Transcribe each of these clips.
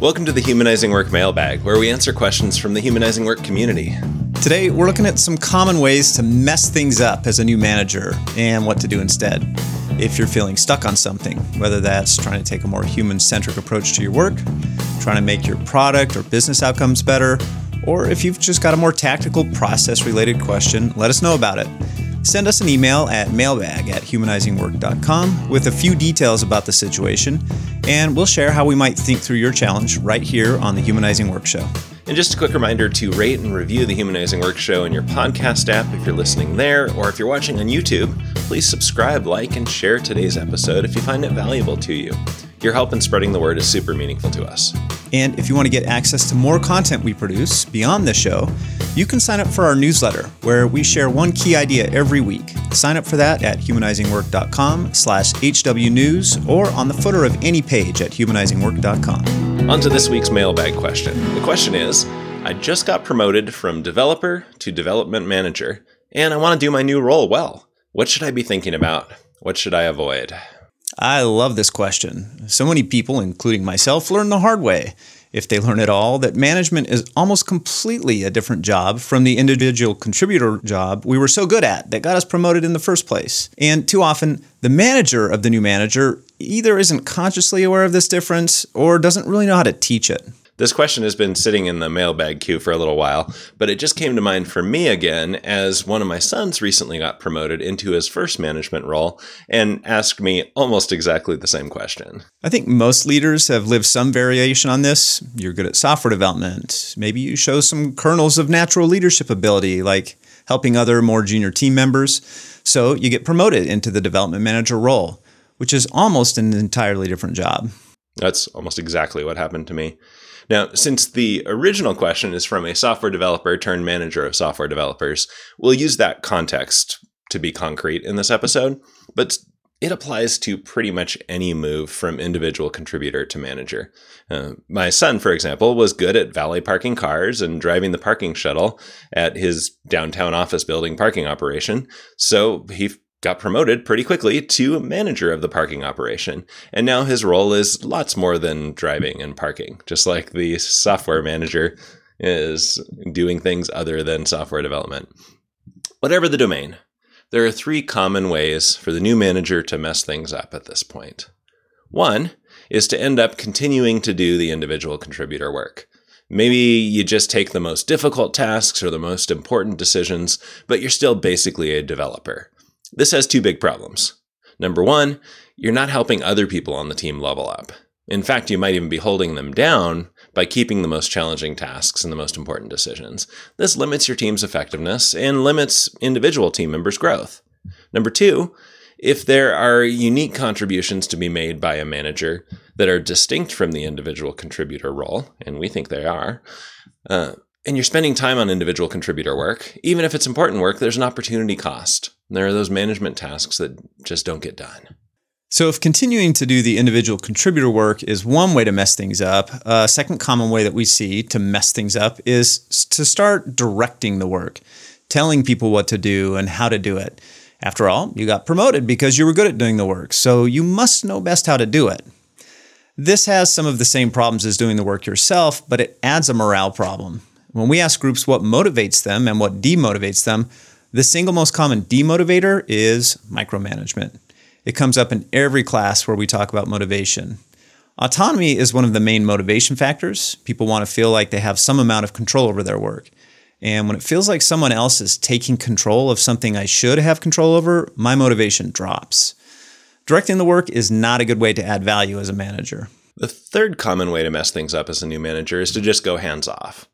Welcome to the Humanizing Work mailbag, where we answer questions from the Humanizing Work community. Today, we're looking at some common ways to mess things up as a new manager and what to do instead. If you're feeling stuck on something, whether that's trying to take a more human centric approach to your work, trying to make your product or business outcomes better, or if you've just got a more tactical process related question, let us know about it. Send us an email at mailbag at humanizingwork.com with a few details about the situation, and we'll share how we might think through your challenge right here on the Humanizing Work Show. And just a quick reminder to rate and review the Humanizing Work Show in your podcast app if you're listening there, or if you're watching on YouTube, please subscribe, like, and share today's episode if you find it valuable to you. Your help in spreading the word is super meaningful to us. And if you want to get access to more content we produce beyond the show, you can sign up for our newsletter where we share one key idea every week. Sign up for that at humanizingwork.com slash hwnews or on the footer of any page at humanizingwork.com. On to this week's mailbag question. The question is, I just got promoted from developer to development manager, and I want to do my new role well. What should I be thinking about? What should I avoid? I love this question. So many people, including myself, learn the hard way, if they learn at all, that management is almost completely a different job from the individual contributor job we were so good at that got us promoted in the first place. And too often, the manager of the new manager either isn't consciously aware of this difference or doesn't really know how to teach it. This question has been sitting in the mailbag queue for a little while, but it just came to mind for me again as one of my sons recently got promoted into his first management role and asked me almost exactly the same question. I think most leaders have lived some variation on this. You're good at software development. Maybe you show some kernels of natural leadership ability, like helping other more junior team members. So you get promoted into the development manager role, which is almost an entirely different job. That's almost exactly what happened to me. Now, since the original question is from a software developer turned manager of software developers, we'll use that context to be concrete in this episode, but it applies to pretty much any move from individual contributor to manager. Uh, my son, for example, was good at valet parking cars and driving the parking shuttle at his downtown office building parking operation. So he got promoted pretty quickly to manager of the parking operation. And now his role is lots more than driving and parking, just like the software manager is doing things other than software development. Whatever the domain, there are three common ways for the new manager to mess things up at this point. One is to end up continuing to do the individual contributor work. Maybe you just take the most difficult tasks or the most important decisions, but you're still basically a developer. This has two big problems. Number one, you're not helping other people on the team level up. In fact, you might even be holding them down by keeping the most challenging tasks and the most important decisions. This limits your team's effectiveness and limits individual team members' growth. Number two, if there are unique contributions to be made by a manager that are distinct from the individual contributor role, and we think they are, uh, and you're spending time on individual contributor work, even if it's important work, there's an opportunity cost. There are those management tasks that just don't get done. So, if continuing to do the individual contributor work is one way to mess things up, a second common way that we see to mess things up is to start directing the work, telling people what to do and how to do it. After all, you got promoted because you were good at doing the work, so you must know best how to do it. This has some of the same problems as doing the work yourself, but it adds a morale problem. When we ask groups what motivates them and what demotivates them, the single most common demotivator is micromanagement. It comes up in every class where we talk about motivation. Autonomy is one of the main motivation factors. People want to feel like they have some amount of control over their work. And when it feels like someone else is taking control of something I should have control over, my motivation drops. Directing the work is not a good way to add value as a manager. The third common way to mess things up as a new manager is to just go hands off.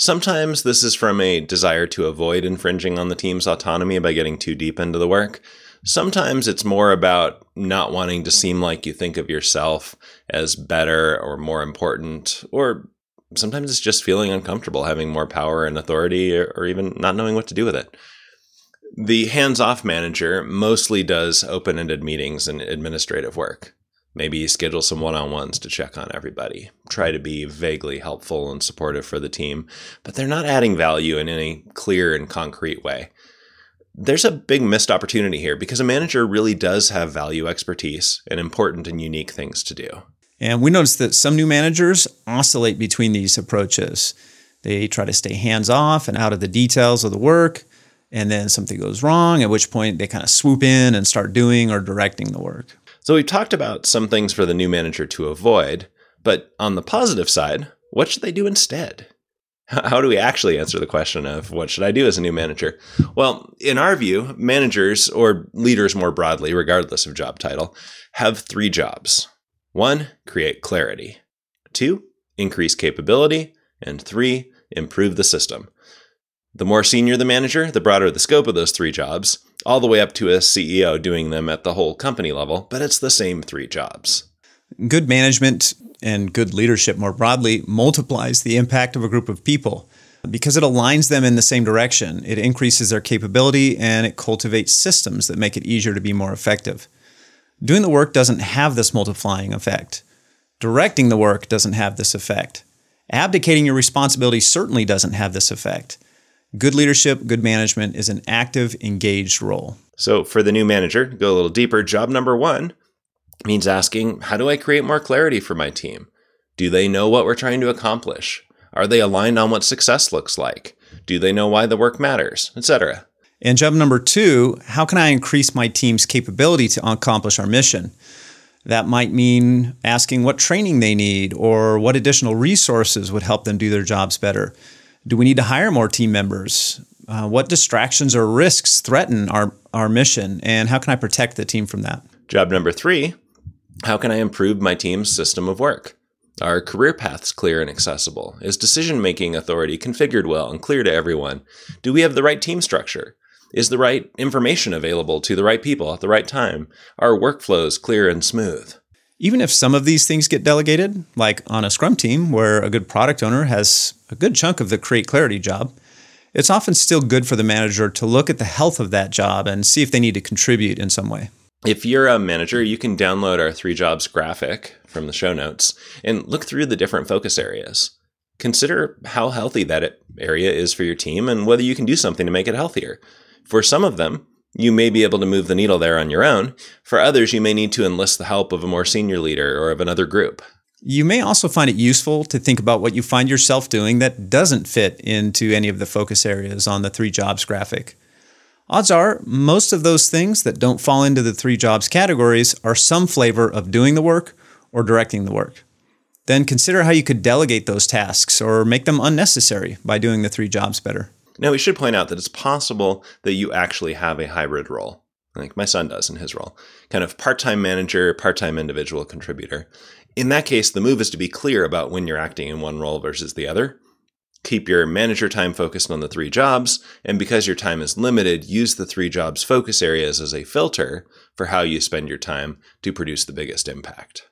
Sometimes this is from a desire to avoid infringing on the team's autonomy by getting too deep into the work. Sometimes it's more about not wanting to seem like you think of yourself as better or more important, or sometimes it's just feeling uncomfortable having more power and authority or, or even not knowing what to do with it. The hands off manager mostly does open ended meetings and administrative work. Maybe schedule some one on ones to check on everybody. Try to be vaguely helpful and supportive for the team, but they're not adding value in any clear and concrete way. There's a big missed opportunity here because a manager really does have value expertise and important and unique things to do. And we noticed that some new managers oscillate between these approaches. They try to stay hands off and out of the details of the work, and then something goes wrong, at which point they kind of swoop in and start doing or directing the work. So we've talked about some things for the new manager to avoid, but on the positive side, what should they do instead? How do we actually answer the question of what should I do as a new manager? Well, in our view, managers or leaders more broadly, regardless of job title, have three jobs. One, create clarity. Two, increase capability. And three, improve the system. The more senior the manager, the broader the scope of those three jobs, all the way up to a CEO doing them at the whole company level, but it's the same three jobs. Good management and good leadership more broadly multiplies the impact of a group of people because it aligns them in the same direction. It increases their capability and it cultivates systems that make it easier to be more effective. Doing the work doesn't have this multiplying effect. Directing the work doesn't have this effect. Abdicating your responsibility certainly doesn't have this effect. Good leadership, good management is an active, engaged role. So, for the new manager, go a little deeper. Job number one means asking, How do I create more clarity for my team? Do they know what we're trying to accomplish? Are they aligned on what success looks like? Do they know why the work matters, etc.? And job number two, how can I increase my team's capability to accomplish our mission? That might mean asking what training they need or what additional resources would help them do their jobs better. Do we need to hire more team members? Uh, what distractions or risks threaten our, our mission? And how can I protect the team from that? Job number three how can I improve my team's system of work? Are career paths clear and accessible? Is decision making authority configured well and clear to everyone? Do we have the right team structure? Is the right information available to the right people at the right time? Are workflows clear and smooth? Even if some of these things get delegated, like on a Scrum team where a good product owner has a good chunk of the create clarity job, it's often still good for the manager to look at the health of that job and see if they need to contribute in some way. If you're a manager, you can download our three jobs graphic from the show notes and look through the different focus areas. Consider how healthy that area is for your team and whether you can do something to make it healthier. For some of them, you may be able to move the needle there on your own. For others, you may need to enlist the help of a more senior leader or of another group. You may also find it useful to think about what you find yourself doing that doesn't fit into any of the focus areas on the three jobs graphic. Odds are, most of those things that don't fall into the three jobs categories are some flavor of doing the work or directing the work. Then consider how you could delegate those tasks or make them unnecessary by doing the three jobs better. Now, we should point out that it's possible that you actually have a hybrid role, like my son does in his role kind of part time manager, part time individual contributor. In that case, the move is to be clear about when you're acting in one role versus the other. Keep your manager time focused on the three jobs, and because your time is limited, use the three jobs focus areas as a filter for how you spend your time to produce the biggest impact.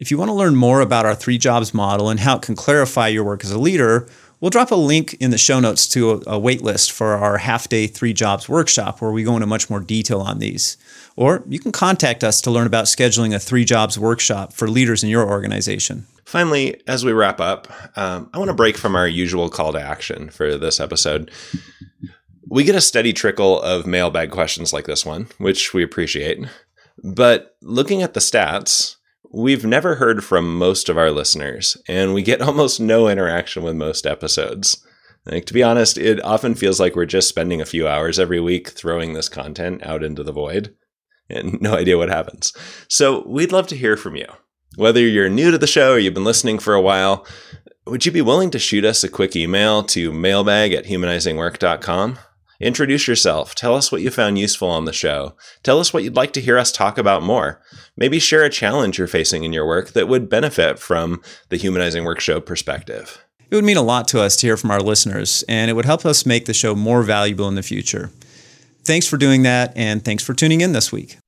If you want to learn more about our three jobs model and how it can clarify your work as a leader, We'll drop a link in the show notes to a, waitlist for our half day three jobs workshop where we go into much more detail on these. Or you can contact us to learn about scheduling a three jobs workshop for leaders in your organization. Finally, as we wrap up, um, I want to break from our usual call to action for this episode. We get a steady trickle of mailbag questions like this one, which we appreciate. But looking at the stats, We've never heard from most of our listeners, and we get almost no interaction with most episodes. Like to be honest, it often feels like we're just spending a few hours every week throwing this content out into the void and no idea what happens. So, we'd love to hear from you. Whether you're new to the show or you've been listening for a while, would you be willing to shoot us a quick email to mailbag at humanizingwork.com? Introduce yourself. Tell us what you found useful on the show. Tell us what you'd like to hear us talk about more. Maybe share a challenge you're facing in your work that would benefit from the Humanizing Work Show perspective. It would mean a lot to us to hear from our listeners, and it would help us make the show more valuable in the future. Thanks for doing that, and thanks for tuning in this week.